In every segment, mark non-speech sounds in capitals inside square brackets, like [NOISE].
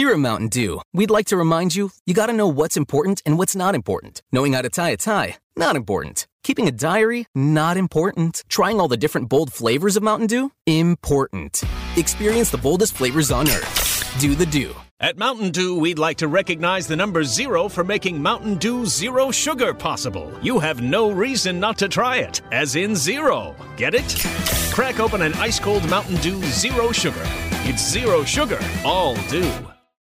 Here at Mountain Dew, we'd like to remind you you gotta know what's important and what's not important. Knowing how to tie a tie, not important. Keeping a diary, not important. Trying all the different bold flavors of Mountain Dew, important. Experience the boldest flavors on earth. Do the Dew. At Mountain Dew, we'd like to recognize the number zero for making Mountain Dew Zero Sugar possible. You have no reason not to try it, as in zero. Get it? Crack open an ice cold Mountain Dew Zero Sugar. It's zero sugar, all dew.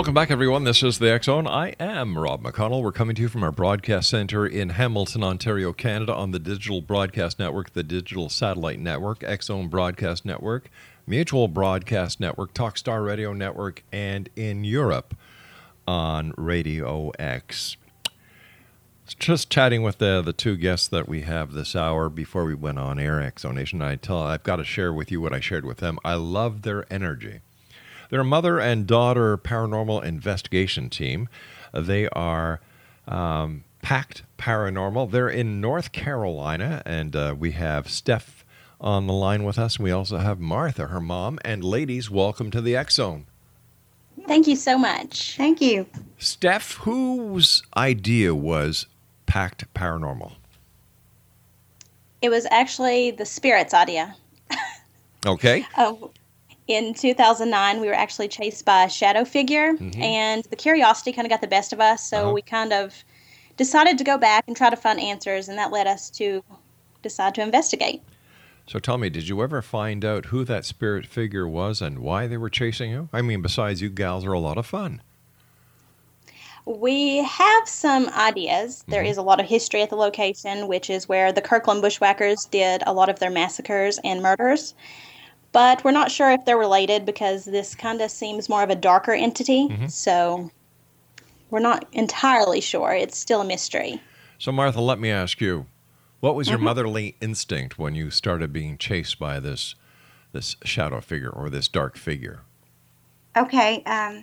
Welcome back, everyone. This is the Zone. I am Rob McConnell. We're coming to you from our broadcast center in Hamilton, Ontario, Canada, on the Digital Broadcast Network, the Digital Satellite Network, Zone Broadcast Network, Mutual Broadcast Network, Talkstar Radio Network, and in Europe on Radio X. Just chatting with the the two guests that we have this hour before we went on air, X Zone Nation. I tell I've got to share with you what I shared with them. I love their energy. They're a mother and daughter paranormal investigation team. They are um, Pact Paranormal. They're in North Carolina, and uh, we have Steph on the line with us. We also have Martha, her mom. And ladies, welcome to the X Zone. Thank you so much. Thank you. Steph, whose idea was Pact Paranormal? It was actually the Spirit's idea. Okay. [LAUGHS] Oh, in 2009, we were actually chased by a shadow figure, Mhm. and the curiosity kind of got the best of us. So Uh-huh. we kind of decided to go back and try to find answers, and that led us to decide to investigate. So tell me, did you ever find out who that spirit figure was and why they were chasing you? I mean, besides, you gals are a lot of fun. We have some ideas. There is a lot of history at the location, which is where the Kirkland Bushwhackers did a lot of their massacres and murders. But we're not sure if they're related because this kind of seems more of a darker entity. Mhm. So we're not entirely sure. It's still a mystery. So, Martha, let me ask you, what was your Mhm. motherly instinct when you started being chased by this this shadow figure or this dark figure? Okay. Um,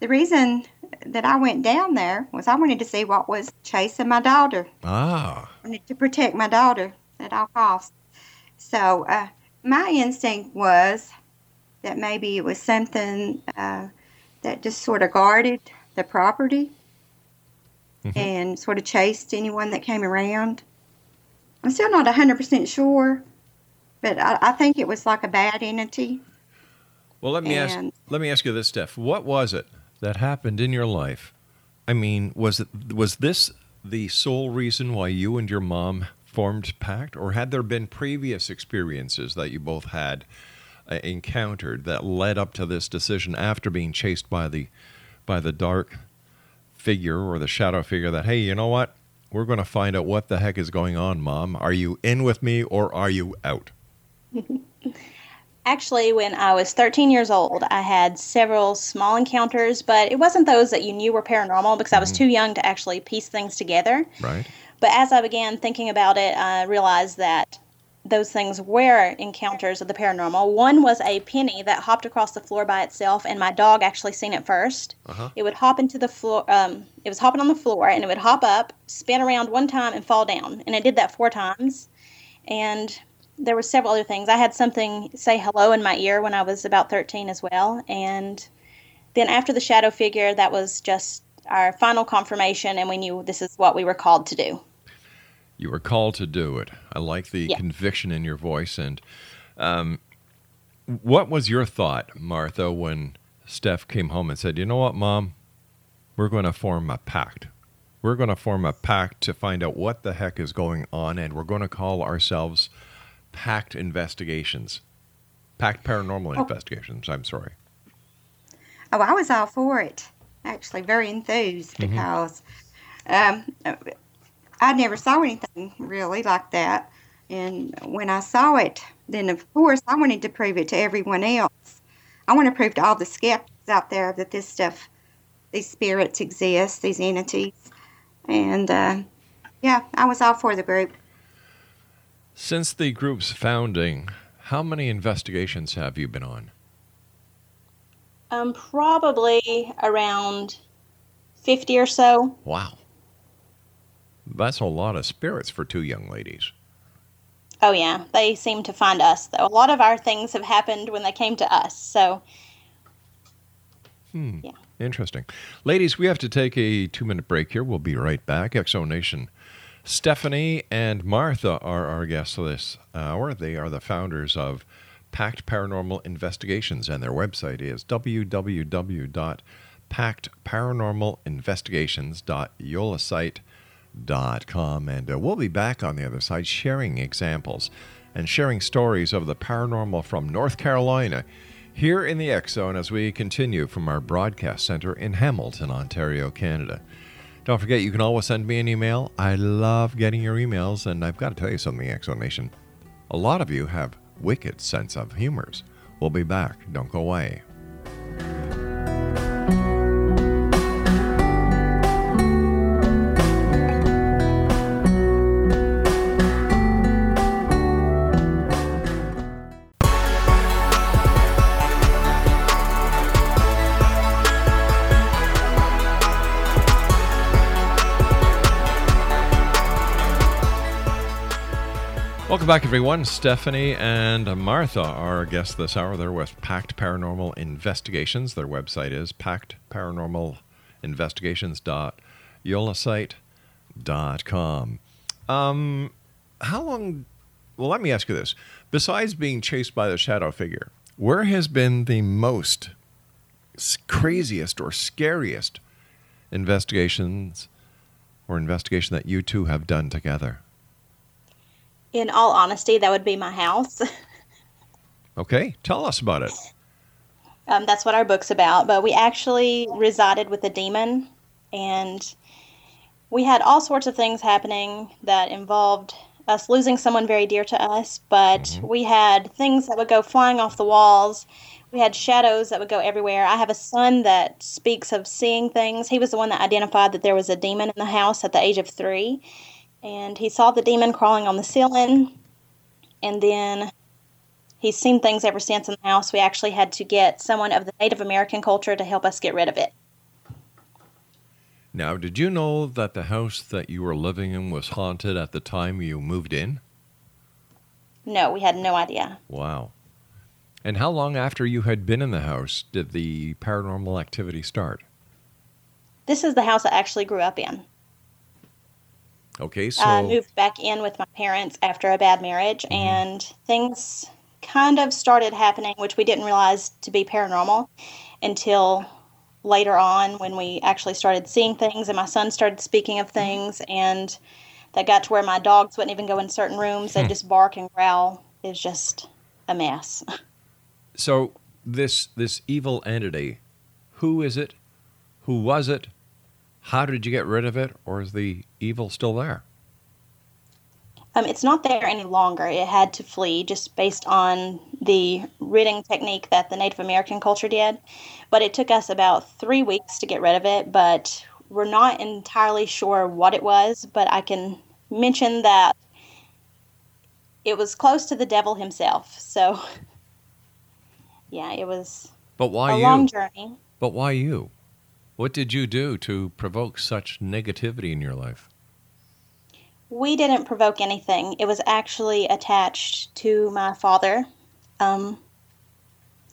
the reason that I went down there was I wanted to see what was chasing my daughter. Ah, I wanted to protect my daughter at all costs. So uh, my instinct was that maybe it was something uh, that just sort of guarded the property Mhm. and sort of chased anyone that came around. I'm still not 100% sure, but I, I think it was like a bad entity. well, let me ask. Let me ask you this, Steph. What was it that happened in your life? I mean, was it was this the sole reason why you and your mom formed pact, or had there been previous experiences that you both had uh, encountered that led up to this decision after being chased by the by the dark figure or the shadow figure that hey you know what we're going to find out what the heck is going on mom are you in with me or are you out [LAUGHS] Actually, when I was 13 years old, I had several small encounters, but it wasn't those that you knew were paranormal because I was Mhm. too young to actually piece things together. right But as I began thinking about it, I realized that those things were encounters of the paranormal. One was a penny that hopped across the floor by itself, and my dog actually seen it 1st Uh-huh. It would hop into the floor. Um, it was hopping on the floor, and it would hop up, spin around one time, and fall down. And it did that four times. And there were several other things. I had something say hello in my ear when I was about 13 as well. And then after the shadow figure, that was just our final confirmation, and we knew this is what we were called to do. You were called to do it. I like the Yeah. conviction in your voice. And um, what was your thought, Martha, when Steph came home and said, "You know what, Mom? We're going to form a pact. We're going to form a pact to find out what the heck is going on, and we're going to call ourselves Pact Investigations, Pact Paranormal Investigations." I'm sorry. Oh, I was all for it. Actually, very enthused Mm-hmm. because um, I never saw anything really like that. And when I saw it, then of course I wanted to prove it to everyone else. I want to prove to all the skeptics out there that this stuff, these spirits exist, these entities. And uh, yeah, I was all for the group. Since the group's founding, how many investigations have you been on? Um, probably around 50 or so. Wow. That's a lot of spirits for two young ladies. Oh, yeah. They seem to find us, though. A lot of our things have happened when they came to us. So, hmm. yeah. Interesting. Ladies, we have to take a two minute break here. We'll be right back. X Zone Nation. Stephanie and Martha are our guests this hour. They are the founders of Pact Paranormal Investigations, and their website is www.pactparanormalinvestigations.yolasite.com. Dot com and uh, we'll be back on the other side sharing examples and sharing stories of the paranormal from North Carolina here in the X Zone as we continue from our broadcast center in Hamilton, Ontario, Canada. Don't forget, you can always send me an email. I love getting your emails, and I've got to tell you something, Zone Nation. A lot of you have wicked sense of humors. We'll be back. Don't go away. Back, everyone. Stephanie and Martha are our guests this hour. They're with Pact Paranormal Investigations. Their website is pactparanormalinvestigations.yolasite.com. Um, how long? Well, let me ask you this. Besides being chased by the shadow figure, where has been the most craziest or scariest investigations or investigation that you two have done together? In all honesty, that would be my house. [LAUGHS] Okay, tell us about it. Um, that's what our book's about. But we actually resided with a demon, and we had all sorts of things happening that involved us losing someone very dear to us. But we had things that would go flying off the walls. We had shadows that would go everywhere. I have a son that speaks of seeing things. He was the one that identified that there was a demon in the house at the age of three. And he saw the demon crawling on the ceiling. And then he's seen things ever since in the house. We actually had to get someone of the Native American culture to help us get rid of it. Now, did you know that the house that you were living in was haunted at the time you moved in? No, we had no idea. Wow. And how long after you had been in the house did the paranormal activity start? This is the house I actually grew up in. Okay, uh, so I moved back in with my parents after a bad marriage, mm-hmm. and things kind of started happening, which we didn't realize to be paranormal until later on when we actually started seeing things, and my son started speaking of mm-hmm. things, and that got to where my dogs wouldn't even go in certain rooms; they'd hmm. just bark and growl. It's just a mess. [LAUGHS] so this this evil entity, who is it? Who was it? How did you get rid of it? Or is the evil still there? Um, it's not there any longer. It had to flee just based on the ridding technique that the Native American culture did. But it took us about three weeks to get rid of it. But we're not entirely sure what it was. But I can mention that it was close to the devil himself. So, [LAUGHS] yeah, it was But why a you? long journey. But why you? What did you do to provoke such negativity in your life? We didn't provoke anything. It was actually attached to my father. Um,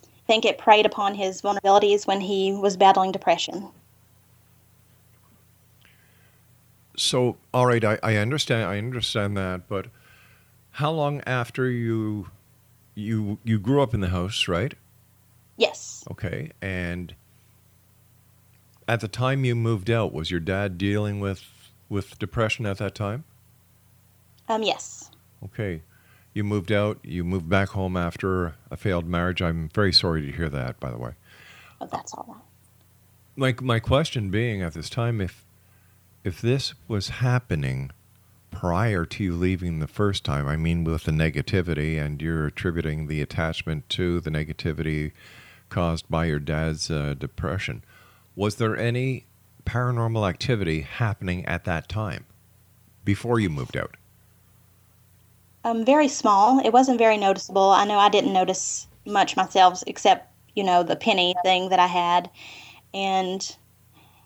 I think it preyed upon his vulnerabilities when he was battling depression. So, all right, I, I understand. I understand that, but how long after you you you grew up in the house, right? Yes. Okay, and at the time you moved out, was your dad dealing with with depression at that time? Um, yes. Okay, you moved out. You moved back home after a failed marriage. I'm very sorry to hear that, by the way. Oh, that's all right. My my question being at this time, if if this was happening prior to you leaving the first time, I mean with the negativity, and you're attributing the attachment to the negativity caused by your dad's uh, depression, was there any paranormal activity happening at that time before you moved out? Um, very small. It wasn't very noticeable. I know I didn't notice much myself, except you know the penny thing that I had, and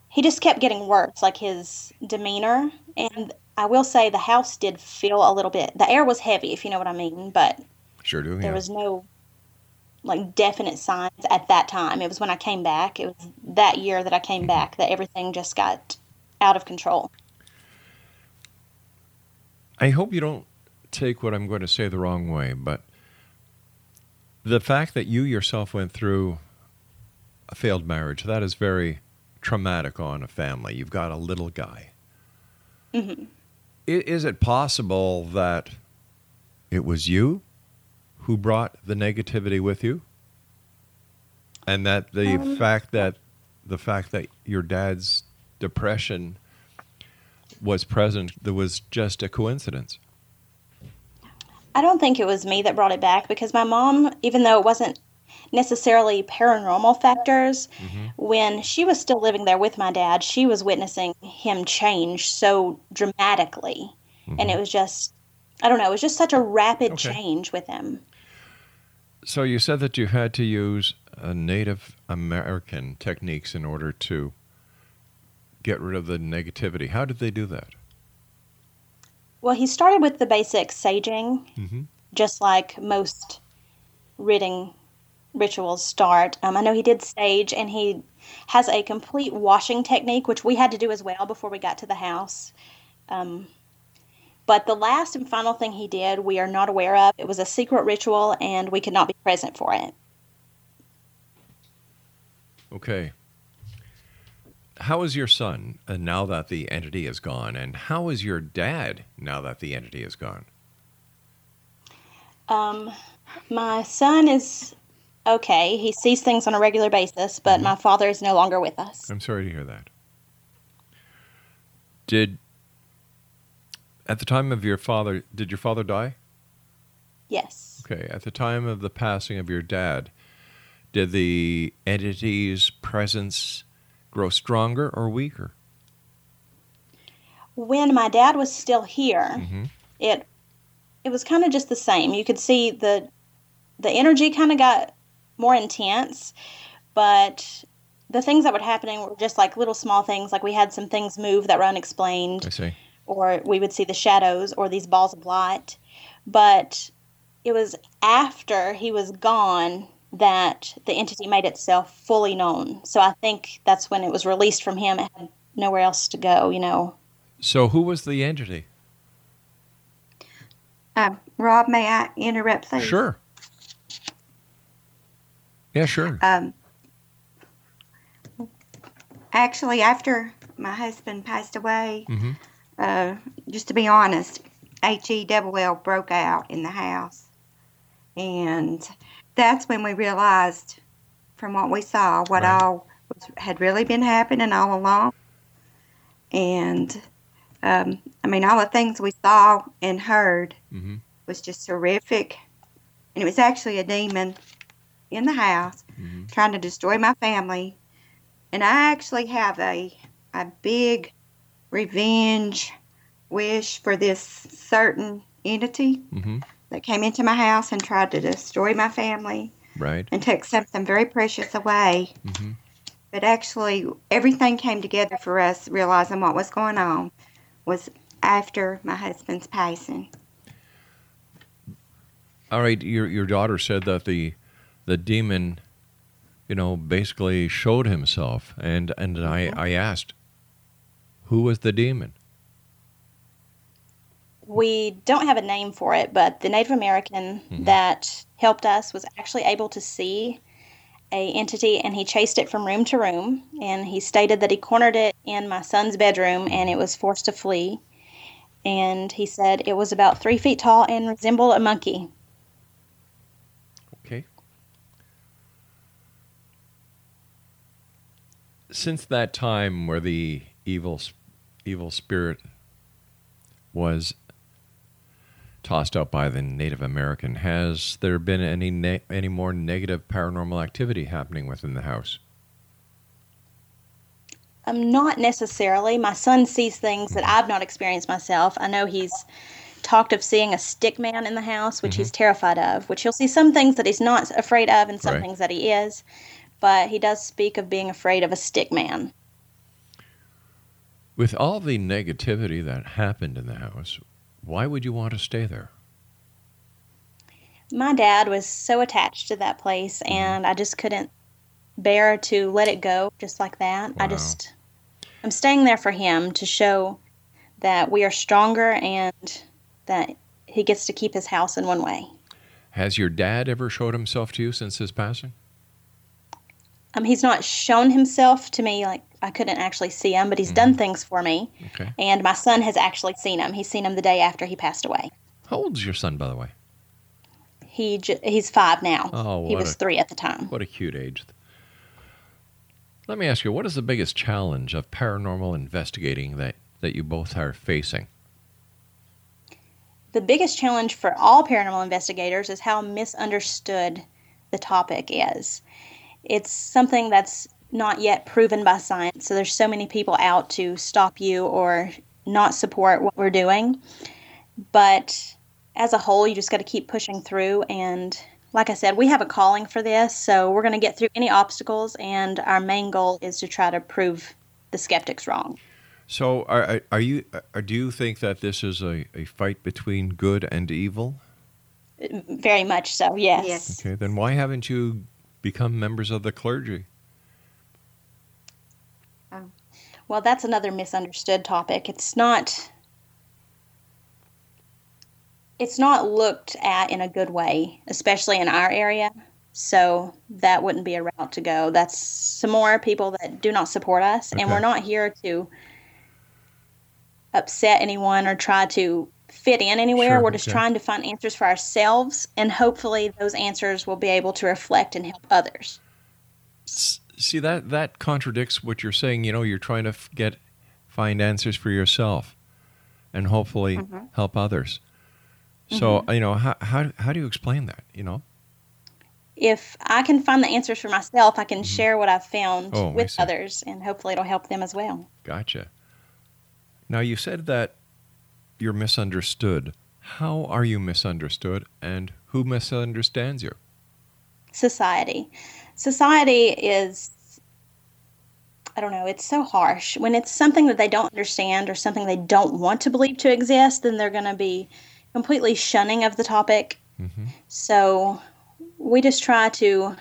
he just kept getting worse, like his demeanor. And I will say the house did feel a little bit. The air was heavy, if you know what I mean, but Sure do. there yeah. was no like definite signs at that time. It was when I came back. It was that year that I came back that everything just got out of control. I hope you don't take what I'm going to say the wrong way, but the fact that you yourself went through a failed marriage, that is very traumatic on a family. You've got a little guy. hmm Is it possible that it was you who brought the negativity with you? And that the Um, fact that the fact that your dad's depression was present there was just a coincidence. I don't think it was me that brought it back because my mom, even though it wasn't necessarily paranormal factors, when she was still living there with my dad, she was witnessing him change so dramatically. And it was just, I don't know, it was just such a rapid Okay. change with him. So you said that you had to use uh, Native American techniques in order to get rid of the negativity. How did they do that? Well, he started with the basic saging, Mm-hmm. just like most ridding rituals start. Um, I know he did sage, and he has a complete washing technique, which we had to do as well before we got to the house. Um, but the last and final thing he did, we are not aware of. It was a secret ritual, and we could not be present for it. Okay. How is your son uh, now that the entity is gone? And how is your dad now that the entity is gone? Um, my son is okay. He sees things on a regular basis, but my father is no longer with us. I'm sorry to hear that. Did, at the time of your father, did your father die? Yes. Okay. At the time of the passing of your dad, did the entity's presence grow stronger or weaker? when my dad was still here, Mhm. it it was kind of just the same. You could see the the energy kind of got more intense, but the things that were happening were just like little small things. Like we had some things move that were unexplained, I see. Or we would see the shadows or these balls of light. But it was after he was gone that the entity made itself fully known. So I think that's when it was released from him. It had nowhere else to go, you know. So who was the entity? Um, Rob, may I interrupt, please? Sure. Yeah, sure. Um, actually, after my husband passed away, Mhm. Uh, just to be honest, H.E. double L broke out in the house. And that's when we realized from what we saw what Right. all was, had really been happening all along. And um, I mean, all the things we saw and heard hmm was just horrific. And it was actually a demon in the house Mhm. trying to destroy my family. And I actually have a a big revenge wish for this certain entity. hmm that came into my house and tried to destroy my family Right. and took something very precious away. Mhm. But actually, everything came together for us realizing what was going on was after my husband's passing. All right. Your your daughter said that the the demon, you know, basically showed himself, and and I I asked, who was the demon? We don't have a name for it, but the Native American mm-hmm. that helped us was actually able to see a entity and he chased it from room to room and he stated that he cornered it in my son's bedroom and it was forced to flee and he said it was about three feet tall and resembled a monkey Okay. Since that time where the evil evil spirit was tossed out by the Native American, has there been any ne- any more negative paranormal activity happening within the house? Um, not necessarily. My son sees things that I've not experienced myself. I know he's talked of seeing a stick man in the house, which he's terrified of, which he'll see some things that he's not afraid of and some Right. things that he is. But he does speak of being afraid of a stick man. With all the negativity that happened in the house, why would you want to stay there? My dad was so attached to that place, and I just couldn't bear to let it go just like that. I just, I'm staying there for him to show that we are stronger and that he gets to keep his house in one way. Has your dad ever showed himself to you since his passing? Um, he's not shown himself to me like I couldn't actually see him, but he's done mm-hmm. things for me. Okay. And my son has actually seen him. He's seen him the day after he passed away. How old is your son, by the way? He j- he's five now. Oh, he was a- three at the time. What a cute age. Let me ask you, what is the biggest challenge of paranormal investigating that, that you both are facing? The biggest challenge for all paranormal investigators is how misunderstood the topic is. It's something that's not yet proven by science, so there's so many people out to stop you or not support what we're doing. But as a whole, you just got to keep pushing through. And like I said, we have a calling for this, so we're going to get through any obstacles. And our main goal is to try to prove the skeptics wrong. So, are, are- are you? Are, do you think that this is a, a fight between good and evil? Very much so, yes. Yes. Okay, then why haven't you become members of the clergy? Well, that's another misunderstood topic. It's not it's not looked at in a good way, especially in our area. So that wouldn't be a route to go. That's some more people that do not support us, and we're not here to upset anyone or try to fit in anywhere. Sure, we're just okay. trying to find answers for ourselves, and hopefully those answers will be able to reflect and help others. See that that contradicts what you're saying. You know, you're trying to f- get find answers for yourself, and hopefully mm-hmm. help others. So mm-hmm. you know, how, how how do you explain that? You know, if I can find the answers for myself, I can mm-hmm. share what I've found Oh, with others, and hopefully it'll help them as well. Gotcha. Now you said that you're misunderstood. How are you misunderstood, and who misunderstands you? Society. Society is, I don't know, it's so harsh. When it's something that they don't understand or something they don't want to believe to exist, then they're going to be completely shunning of the topic. Mm-hmm. So we just try to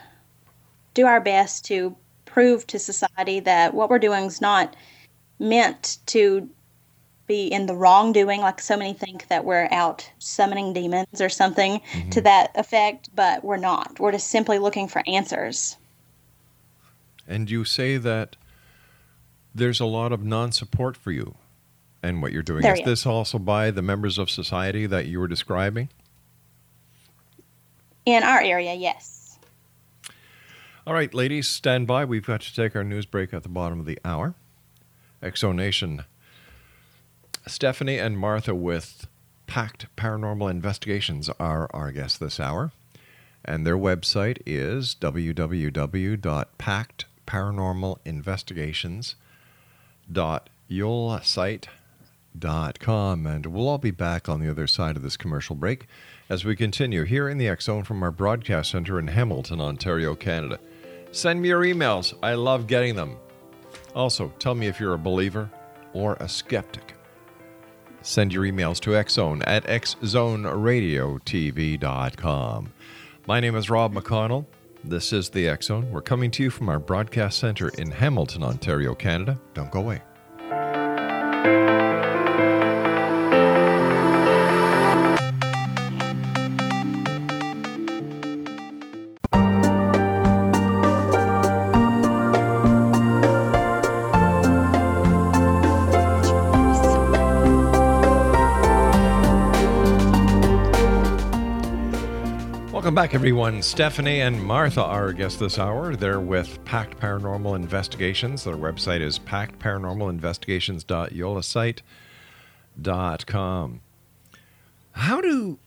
do our best to prove to society that what we're doing is not meant to be in the wrongdoing, like so many think that we're out summoning demons or something to mm-hmm. that effect, but we're not. We're just simply looking for answers. And you say that there's a lot of non-support for you and what you're doing. There is is. this also by the members of society that you were describing? In our area, yes. All right, ladies, stand by. We've got to take our news break at the bottom of the hour. X Zone Nation. Stephanie and Martha with Pact Paranormal Investigations are our guests this hour. And their website is com, and we'll all be back on the other side of this commercial break as we continue here in the Zone from our broadcast center in Hamilton, Ontario, Canada. Send me your emails. I love getting them. Also, tell me if you're a believer or a skeptic. Send your emails to xzone at xzoneradiotv.com. My name is Rob McConnell. This is the Zone. We're coming to you from our broadcast center in Hamilton, Ontario, Canada. Don't go away. Back, everyone. Stephanie and Martha are our guests this hour. They're with Pact Paranormal Investigations. Their website is pactparanormalinvestigations.yolasite.com. How do,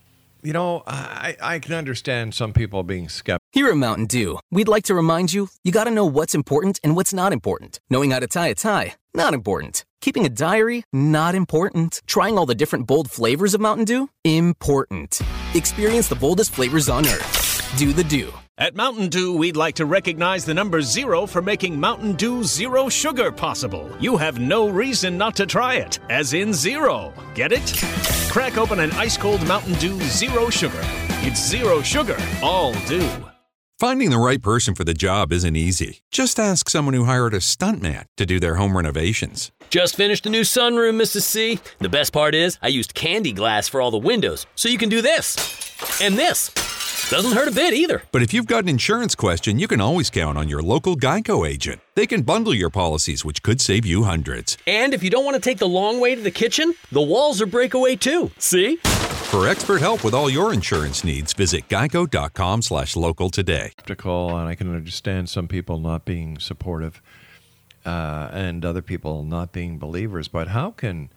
you know, I, I can understand some people being skeptical. Here at Mountain Dew, we'd like to remind you you got to know what's important and what's not important. Knowing how to tie a tie, not important. Keeping a diary, not important. Trying all the different bold flavors of Mountain Dew, important. Experience the boldest flavors on earth. Do the Dew. At Mountain Dew, we'd like to recognize the number zero for making Mountain Dew Zero Sugar possible. You have no reason not to try it, as in zero. Get it? Crack open an ice cold Mountain Dew Zero Sugar. It's zero sugar, all dew. Finding the right person for the job isn't easy. Just ask someone who hired a stuntman to do their home renovations. Just finished a new sunroom, Mrs. C. The best part is, I used candy glass for all the windows, so you can do this. And this. Doesn't hurt a bit either. But if you've got an insurance question, you can always count on your local Geico agent. They can bundle your policies, which could save you hundreds. And if you don't want to take the long way to the kitchen, the walls are breakaway too. See? For expert help with all your insurance needs, visit geico.com slash local today. skeptical, and I can understand some people not being supportive uh, and other people not being believers. But how can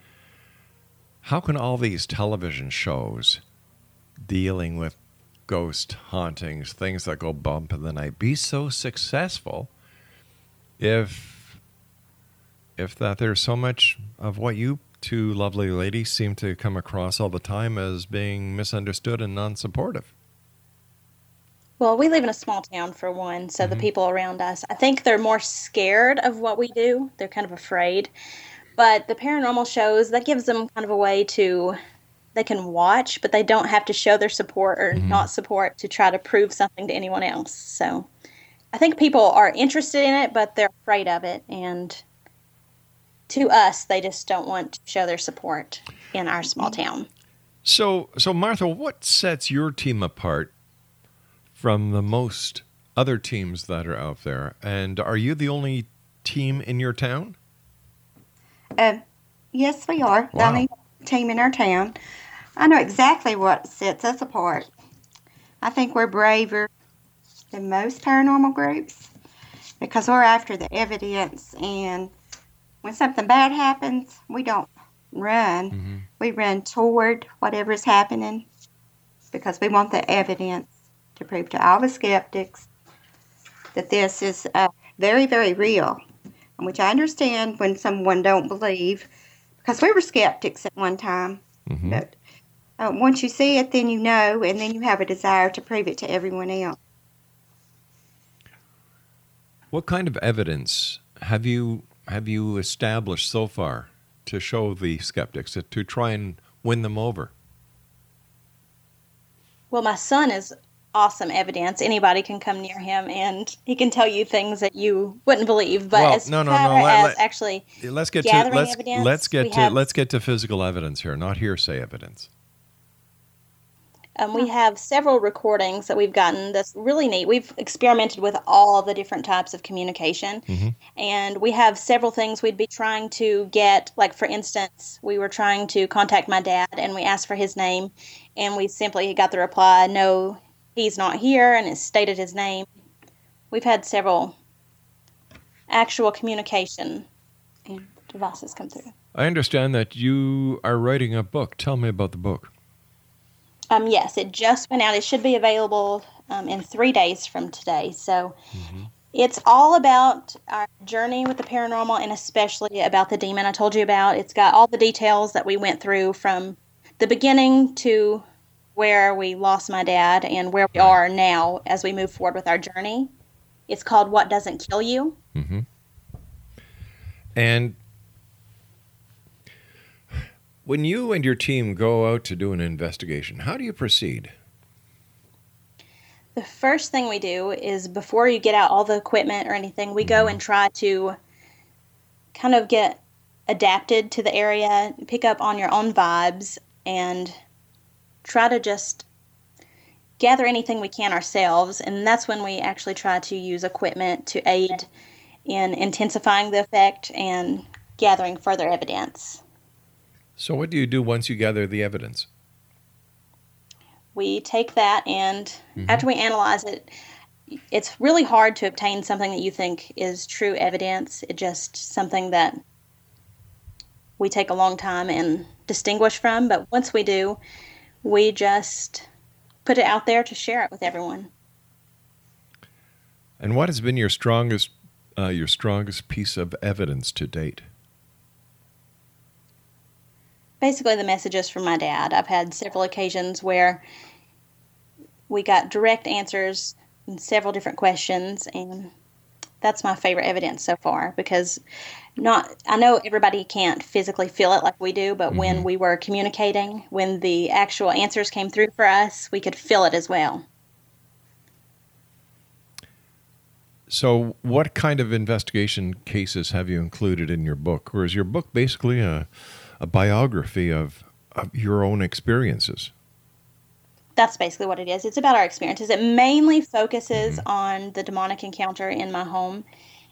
how can all these television shows dealing with ghost hauntings, things that go bump in the night, be so successful if if that there's so much of what you two lovely ladies seem to come across all the time as being misunderstood and non-supportive? Well, we live in a small town for one, so the mm-hmm. people around us, I think they're more scared of what we do. They're kind of afraid. But the paranormal shows, that gives them kind of a way to they can watch, but they don't have to show their support or not support to try to prove something to anyone else. So I think people are interested in it, but they're afraid of it and to us, they just don't want to show their support in our small town. So, so Martha, what sets your team apart from the most other teams that are out there? And are you the only team in your town? Uh, yes, we are. The only team in our town. I know exactly what sets us apart. I think we're braver than most paranormal groups because we're after the evidence. And when something bad happens, we don't run. We run toward whatever's happening because we want the evidence to prove to all the skeptics that this is uh, very, very real which I understand when someone don't believe, because we were skeptics at one time. But uh, once you see it, then you know, and then you have a desire to prove it to everyone else. What kind of evidence have you have you established so far to show the skeptics to, to try and win them over? Well, my son is awesome evidence. Anybody can come near him and he can tell you things that you wouldn't believe. But Well, as no, no, far no, let- as let- actually Let's get to let's evidence, let's get to have- let's get to physical evidence here, not hearsay evidence. Um, we have several recordings that we've gotten that's really neat. We've experimented with all the different types of communication, and we have several things we'd be trying to get. Like, for instance, we were trying to contact my dad, and we asked for his name, and we simply got the reply, "No, he's not here," and it stated his name. We've had several actual communication devices come through. I understand that you are writing a book. Tell me about the book. Um, yes, it just went out. It should be available um, in three days from today. So It's all about our journey with the paranormal and especially about the demon I told you about. It's got all the details that we went through from the beginning to where we lost my dad and where we are now as we move forward with our journey. It's called What Doesn't Kill You. Mm-hmm. And when you and your team go out to do an investigation, how do you proceed? The first thing we do is before you get out all the equipment or anything, we go mm-hmm. and try to kind of get adapted to the area, pick up on your own vibes, and try to just gather anything we can ourselves. And that's when we actually try to use equipment to aid in intensifying the effect and gathering further evidence. So, what do you do once you gather the evidence? we take that and mm-hmm. after we analyze it it's really hard to obtain something that you think is true evidence it's just something that we take a long time and distinguish from but once we do we just put it out there to share it with everyone and what has been your strongest uh, your strongest piece of evidence to date basically the messages from my dad. I've had several occasions where we got direct answers in several different questions and that's my favorite evidence so far because not I know everybody can't physically feel it like we do, but mm-hmm. when we were communicating, when the actual answers came through for us, we could feel it as well. So, what kind of investigation cases have you included in your book? Or is your book basically a, a biography of, of your own experiences? That's basically what it is. It's about our experiences. It mainly focuses mm-hmm. on the demonic encounter in my home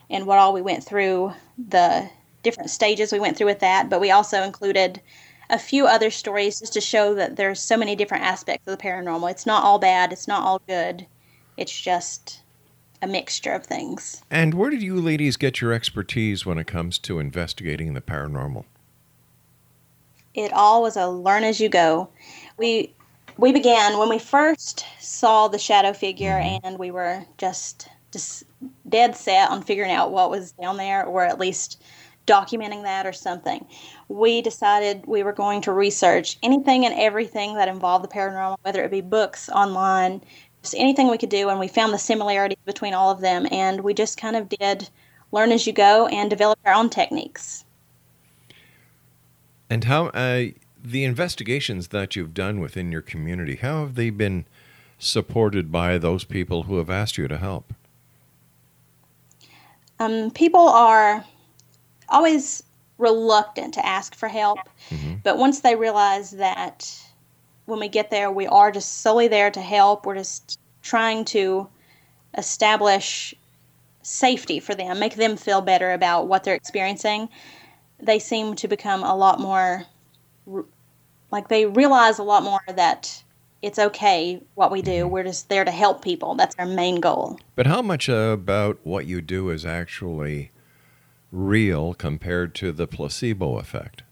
and what all we went through, the different stages we went through with that. But we also included a few other stories just to show that there's so many different aspects of the paranormal. It's not all bad, it's not all good. It's just a mixture of things. And where did you ladies get your expertise when it comes to investigating the paranormal? It all was a learn as you go. We we began when we first saw the shadow figure mm-hmm. and we were just just dead set on figuring out what was down there or at least documenting that or something. We decided we were going to research anything and everything that involved the paranormal, whether it be books, online, just anything we could do, and we found the similarities between all of them. And we just kind of did learn as you go and develop our own techniques. And how uh, the investigations that you've done within your community, how have they been supported by those people who have asked you to help? Um, people are always reluctant to ask for help, mm-hmm. but once they realize that when we get there, we are just solely there to help, we're just trying to establish safety for them, make them feel better about what they're experiencing, they seem to become a lot more like they realize a lot more that it's okay what we do. Mm-hmm. We're just there to help people. That's our main goal. But how much about what you do is actually real compared to the placebo effect?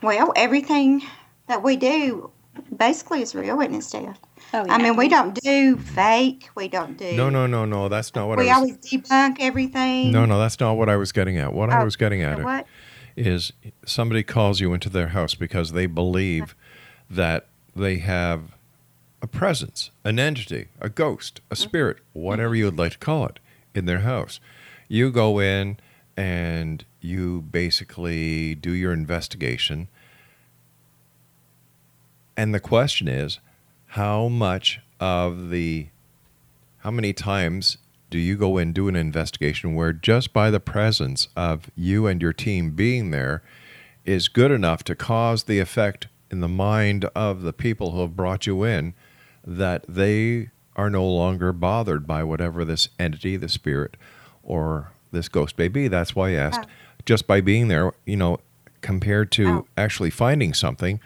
Well, everything that we do basically is real, isn't it, Steph? Oh, yeah. I mean, we don't do fake. We don't do. No, no, no, no. That's not what we I was, always debunk everything. No, no, that's not what I was getting at. What oh, I was getting at what? is somebody calls you into their house because they believe that they have a presence, an entity, a ghost, a mm-hmm. spirit, whatever you would like to call it, in their house. You go in and you basically do your investigation. And the question is, how much of the how many times do you go and do an investigation where just by the presence of you and your team being there is good enough to cause the effect in the mind of the people who have brought you in that they are no longer bothered by whatever this entity, the spirit, or this ghost may be. That's why I asked. Oh. Just by being there, you know, compared to oh. actually finding something,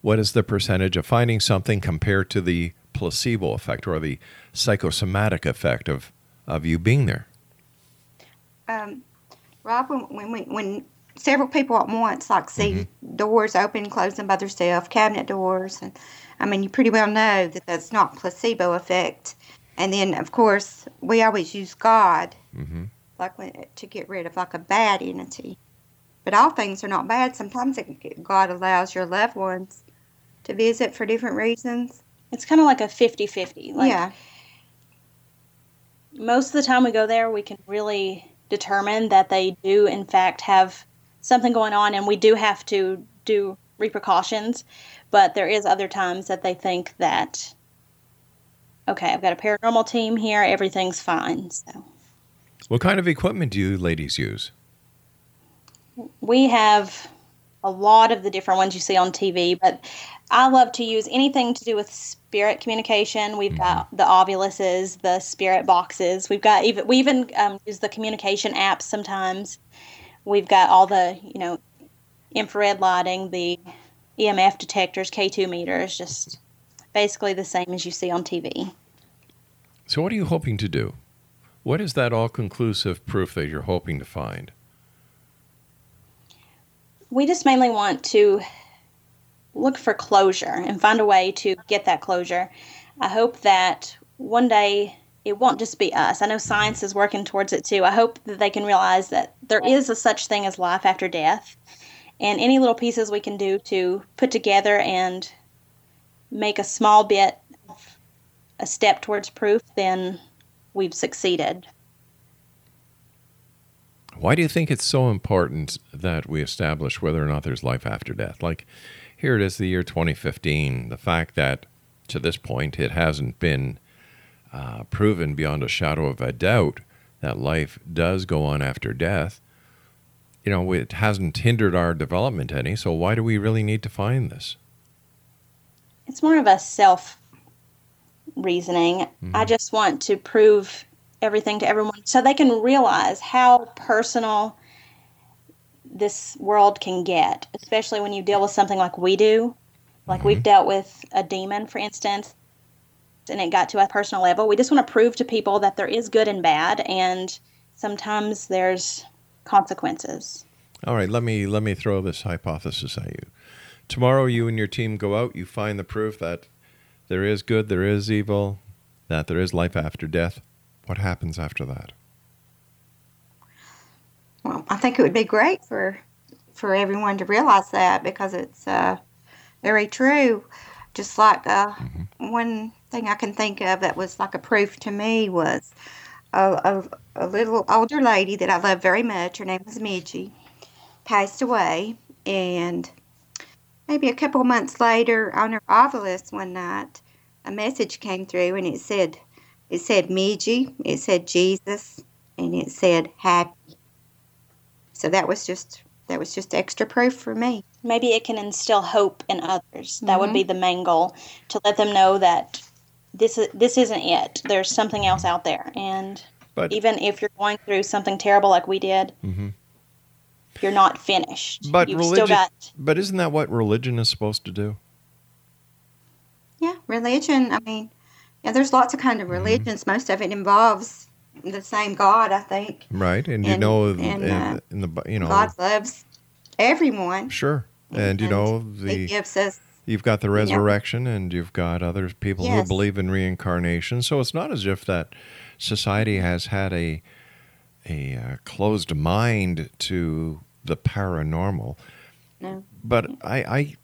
what is the percentage of finding something compared to the placebo effect or the psychosomatic effect of, of you being there? Um, Rob, when, when, when several people at once, like see doors open, and closing by themselves, cabinet doors, and I mean, you pretty well know that that's not placebo effect. And then, of course, we always use God, like when, to get rid of like a bad entity. But all things are not bad. Sometimes it, God allows your loved ones to visit for different reasons. It's kind of like a 50 50. Like, yeah. most of the time we go there, we can really determine that they do, in fact, have something going on, and we do have to do repercussions. But there is other times that they think that, okay, I've got a paranormal team here, everything's fine. So What kind of equipment do you ladies use? we have a lot of the different ones you see on TV, but I love to use anything to do with spirit communication. We've got the Oviluses, the spirit boxes. We've got even we even um, use the communication apps sometimes. We've got all the you know infrared lighting, the EMF detectors, K2 meters, just basically the same as you see on TV. So, what are you hoping to do? What is that all conclusive proof that you're hoping to find? We just mainly want to look for closure and find a way to get that closure. I hope that one day it won't just be us. I know science is working towards it too. I hope that they can realize that there is a such thing as life after death. And any little pieces we can do to put together and make a small bit a step towards proof, then we've succeeded. Why do you think it's so important that we establish whether or not there's life after death? Like, here it is, the year 2015. The fact that to this point it hasn't been uh, proven beyond a shadow of a doubt that life does go on after death, you know, it hasn't hindered our development any. So, why do we really need to find this? It's more of a self reasoning. I just want to prove everything to everyone so they can realize how personal this world can get, especially when you deal with something like we do. Like we've mm-hmm. dealt with a demon, for instance, and it got to a personal level. We just want to prove to people that there is good and bad, and sometimes there's consequences. All right, let me let me throw this hypothesis at you. Tomorrow, you and your team go out. You find the proof that there is good, there is evil, that there is life after death. What happens after that? Well, I think it would be great for for everyone to realize that because it's uh, very true. Just like uh, one thing I can think of that was like a proof to me was a, a, a little older lady that I love very much. Her name was Midgie. Passed away, and maybe a couple of months later, on her Ovilus one night, a message came through, and it said, it said Midgie, it said Jesus, and it said happy. So that was just that was just extra proof for me. Maybe it can instill hope in others. That would be mm-hmm. the main goal to let them know that this is this isn't it. There's something else out there, and But- even if you're going through something terrible like we did, mm-hmm. you're not finished. But You've religion, still got but isn't that what religion is supposed to do? Yeah, religion. I mean, yeah, there's lots of kind of religions. Most of it involves the same God, I think. Right, and, you know, and, in, uh, the you know, God loves everyone. sure, and you know He the gives us. You've got the resurrection, and you've got other people who believe in reincarnation. So it's not as if that society has had a a uh, closed mind to the paranormal. No. But I, I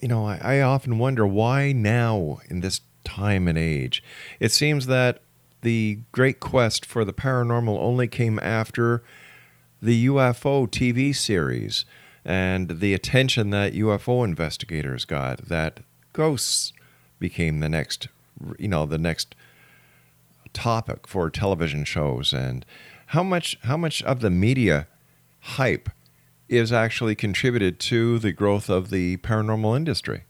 you know, I, I often wonder why now in this time and age. It seems that the great quest for the paranormal only came after the UFO TV series and the attention that UFO investigators got that ghosts became the next you know the next topic for television shows and how much how much of the media hype is actually contributed to the growth of the paranormal industry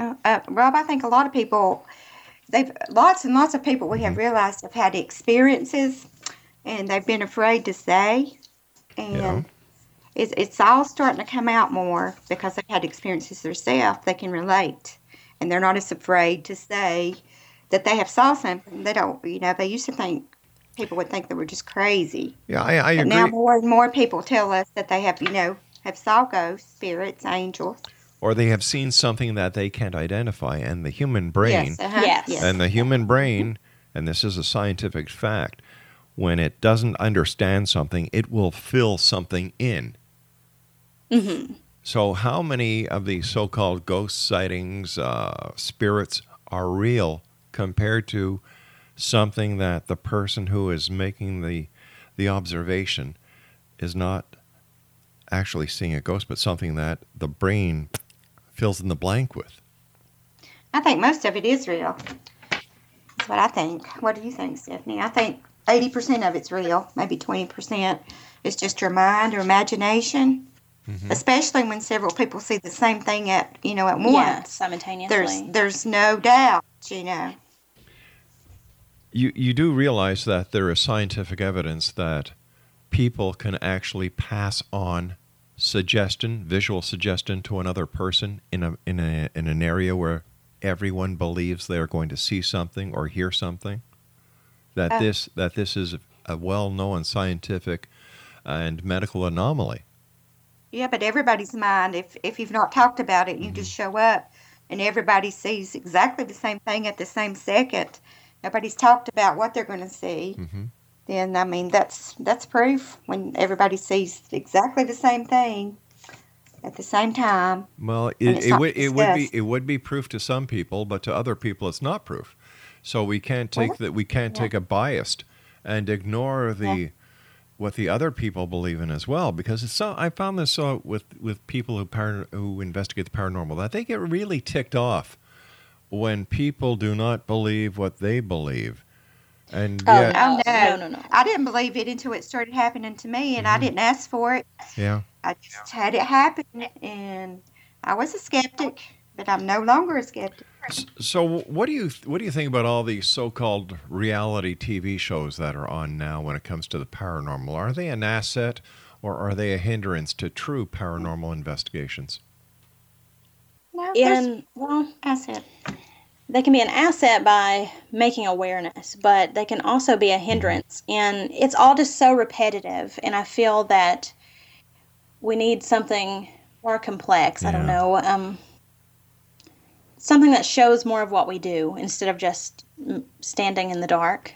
Uh, uh, Rob, I think a lot of people, they've lots and lots of people we have realized have had experiences, and they've been afraid to say, and Yeah. it's it's all starting to come out more because they've had experiences themselves. They can relate, and they're not as afraid to say that they have saw something. They don't, you know, they used to think people would think that we're just crazy. Yeah, I, I but agree. now more and more people tell us that they have, you know, have saw ghosts, spirits, angels. Or they have seen something that they can't identify, and the human brain, Yes, uh-huh, Yes. yes. and the human brain, and this is a scientific fact, when it doesn't understand something, it will fill something in. hmm So, how many of these so-called ghost sightings, uh, spirits, are real compared to something that the person who is making the the observation is not actually seeing a ghost, but something that the brain fills in the blank with? I think most of it is real. That's what I think. What do you think, Stephanie? I think 80% of it's real, maybe 20% is just your mind or imagination. Mm-hmm. Especially when several people see the same thing at you know at Yeah, once. simultaneously. There's there's no doubt, you know. You you do realize that there is scientific evidence that people can actually pass on suggestion, visual suggestion to another person in a in a in an area where everyone believes they are going to see something or hear something. That Uh. this that this is a well-known scientific and medical anomaly. Yeah, but everybody's mind, if if you've not talked about it, you just Mm-hmm. show up and everybody sees exactly the same thing at the same second. Nobody's talked about what they're going to see. Mm-hmm. Then I mean that's that's proof when everybody sees exactly the same thing at the same time. Well, it, it would it would be it would be proof to some people, but to other people it's not proof. So we can't take Well, that we can't yeah. take a biased and ignore the what the other people believe in as well because it's so I found this so with with people who par, who investigate the paranormal that they get really ticked off when people do not believe what they believe. And Oh, yet, no. no, no, no. I didn't believe it until it started happening to me, and I Mm-hmm. didn't ask for it. yeah. I just had it happen, and I was a skeptic, but I'm no longer a skeptic. So, what do you what do you think about all these so-called reality TV shows that are on now when it comes to the paranormal? Are they an asset or are they a hindrance to true paranormal investigations? No, And well, asset. They can be an asset by making awareness, but they can also be a hindrance. And it's all just so repetitive. And I feel that we need something more complex. I don't know. Um, something that shows more of what we do instead of just standing in the dark.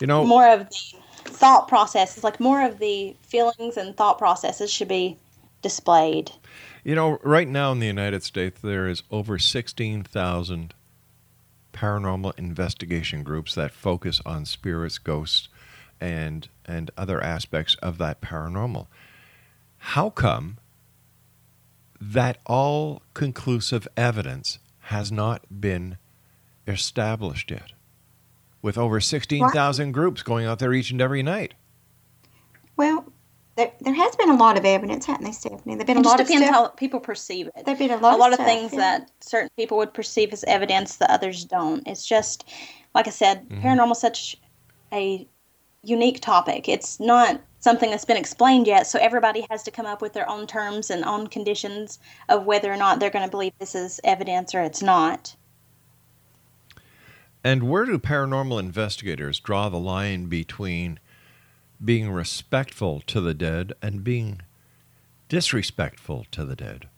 You know, [LAUGHS] more of the thought processes, like more of the feelings and thought processes should be displayed. you know, right now in the United States there is over 16,000 paranormal investigation groups that focus on spirits, ghosts, and and other aspects of that paranormal. How come that all conclusive evidence has not been established yet? With over 16,000 groups going out there each and every night. Well, there, there has been a lot of evidence, hasn't there, Stephanie? There've been It a lot of depends stuff. how people perceive it. There've been a lot, a lot of things yeah. that certain people would perceive as evidence that others don't. It's just, like I said, Mm-hmm. paranormal is such a unique topic. It's not something that's been explained yet, so everybody has to come up with their own terms and own conditions of whether or not they're going to believe this is evidence or it's not. And where do paranormal investigators draw the line between being respectful to the dead and being disrespectful to the dead?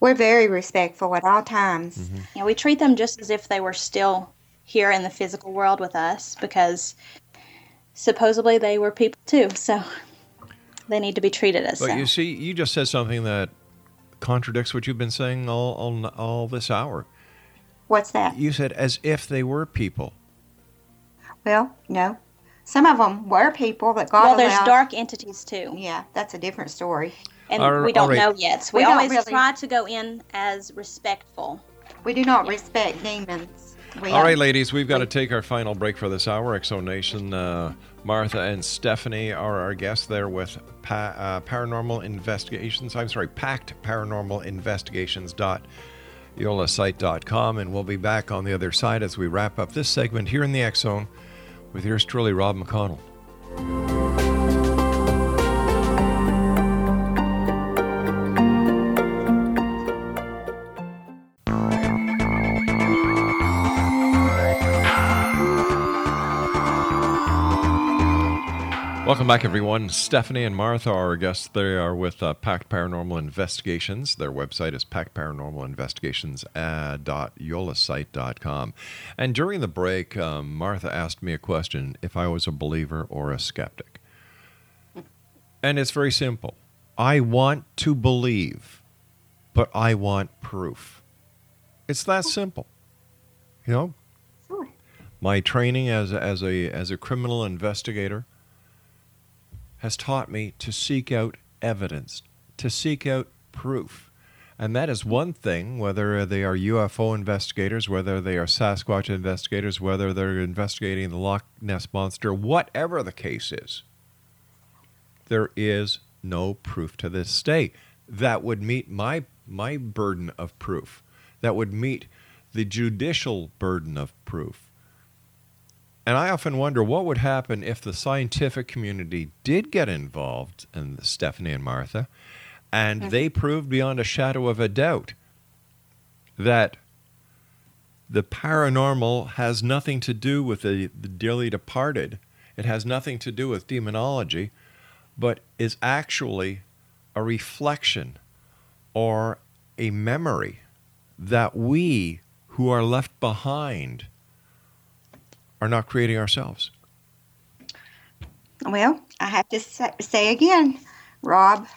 We're very respectful at all times. Mm-hmm. You know, we treat them just as if they were still here in the physical world with us because supposedly they were people too. So they need to be treated as But so. you see, you just said something that contradicts what you've been saying all, all, all this hour. What's that? You said as if they were people. Well, no. Some of them were people that God well, there's allowed. dark entities too, Yeah, that's a different story. and All- we don't all right. know yet. So we, We always really- try to go in as respectful. We do not respect demons. We All right, ladies, we've got to take our final break for this hour. X Zone Nation, uh, Martha and Stephanie are our guests there with pa- uh, Paranormal Investigations. I'm sorry, Pact Paranormal Investigations. Dot yolasite.com and we'll be back on the other side as we wrap up this segment here in the X Zone with yours truly, Rob McConnell. Welcome back, everyone. Stephanie and Martha are our guests. They are with uh, Pact Paranormal Investigations. Their website is pactparanormalinvestigations.yolasite.com. And during the break, um, Martha asked me a question if I was a believer or a skeptic. And it's very simple. I want to believe, but I want proof. It's that simple. You know, my training as a, as a as a criminal investigator has taught me to seek out evidence, to seek out proof. And that is one thing, whether they are UFO investigators, whether they are Sasquatch investigators, whether they're investigating the Loch Ness Monster, whatever the case is, there is no proof to this day that would meet my, my burden of proof, that would meet the judicial burden of proof. And I often wonder what would happen if the scientific community did get involved, and Stephanie and Martha, and mm-hmm. they proved beyond a shadow of a doubt that the paranormal has nothing to do with the, the dearly departed. It has nothing to do with demonology, but is actually a reflection or a memory that we who are left behind are not creating ourselves. Well, I have to say, again, Rob,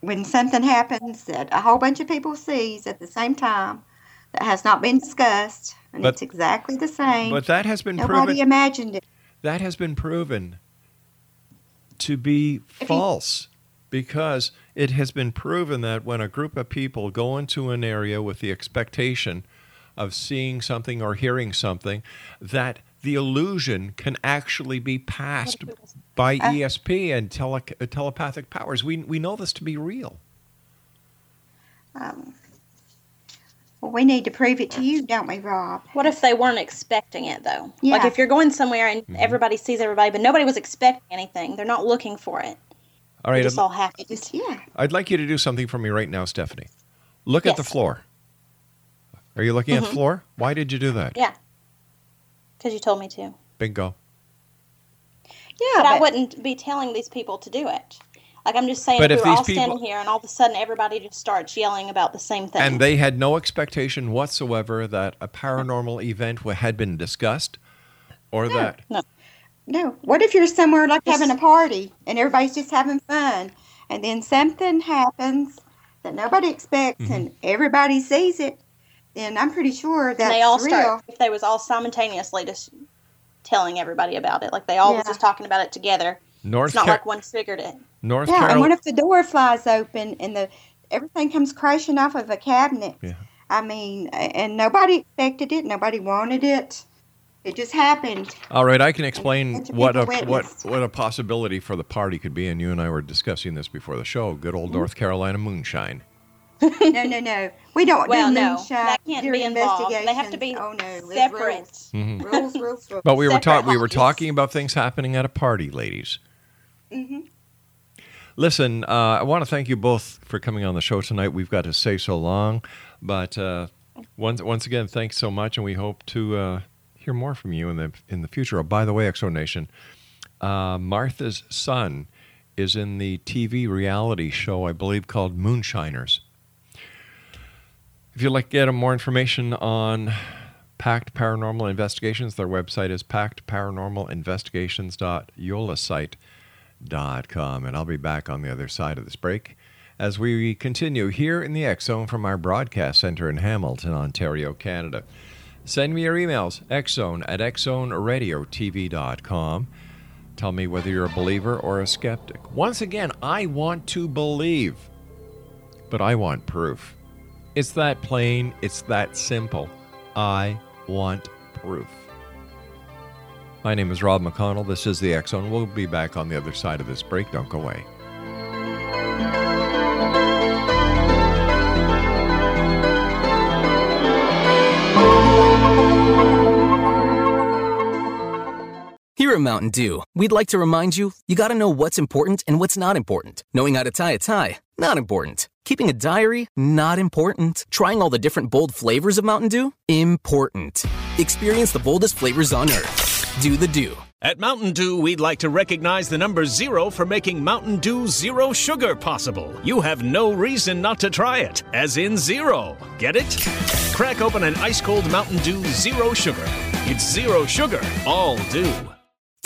when something happens that a whole bunch of people sees at the same time that has not been discussed, and But- it's exactly the same. But that has been Nobody proven. imagined it. that has been proven to be false because it has been proven that when a group of people go into an area with the expectation of seeing something or hearing something, that the illusion can actually be passed by ESP and tele- uh, telepathic powers. We, we know this to be real. Um, well, we need to prove it to you, don't we, Rob? What if they weren't expecting it though? Yeah. Like if you're going somewhere and Mm-hmm. everybody sees everybody, but nobody was expecting anything. They're not looking for it. All It just I'd, all happened. Just yeah. I'd like you to do something for me right now, Stephanie. Look at the Yes. floor. Are you looking at the Mhm. floor? Why did you do that? Yeah. Because you told me to. Bingo. Yeah, but, I wouldn't be telling these people to do it. Like I'm just saying, But if if we were these all standing people- here and all of a sudden everybody just starts yelling about the same thing. And they had no expectation whatsoever that a paranormal event had been discussed or that. no. No. What if you're somewhere like having a party and everybody's just having fun, and then something happens that nobody expects Mm-hmm. and everybody sees it? Then I'm pretty sure And that's they all real. start if they was all simultaneously just telling everybody about it. Like they all was just talking about it together. North it's not Car- like one figured it. North yeah, and Carolina. what if the door flies open and the everything comes crashing off of a cabinet? Yeah. I mean, and nobody expected it. Nobody wanted it. It just happened. All right, I can explain bunch what a people what what a possibility for the party could be, and you and I were discussing this before the show. Good old mm-hmm. North Carolina moonshine. No, no, no. We don't Well, do no, moonshine that can't be involved. They have to be oh, no, it's separate. Rules, rules, rules, rules. But we were talking we were talking about things happening at a party, ladies. hmm Listen, uh, I want to thank you both for coming on the show tonight. We've got to say so long, but uh, once once again, thanks so much, and we hope to uh, hear more from you in the in the future. Oh, by the way, X Zone Nation, uh, Martha's son is in the TV reality show, I believe, called Moonshiners. If you'd like to get more information on Pact Paranormal Investigations, their website is pactparanormalinvestigations.yolasite.com. And I'll be back on the other side of this break as we continue here in the X Zone from our broadcast center in Hamilton, Ontario, Canada. Send me your emails, xzone at xzoneradiotv.com. Tell me whether you're a believer or a skeptic. Once again, I want to believe, but I want proof. It's that plain, it's that simple. I want proof. My name is Rob McConnell. This is the Zone. We'll be back on the other side of this break. Don't go away. Here at Mountain Dew, we'd like to remind you you got to know what's important and what's not important. Knowing how to tie a tie, not important. Keeping a diary, not important. Trying all the different bold flavors of Mountain Dew, important. Experience the boldest flavors on earth. do the do. At Mountain Dew, we'd like to recognize the number zero for making Mountain Dew Zero Sugar possible. You have no reason not to try it, as in zero. Get it? Crack open an ice cold Mountain Dew Zero Sugar. It's zero sugar, all dew.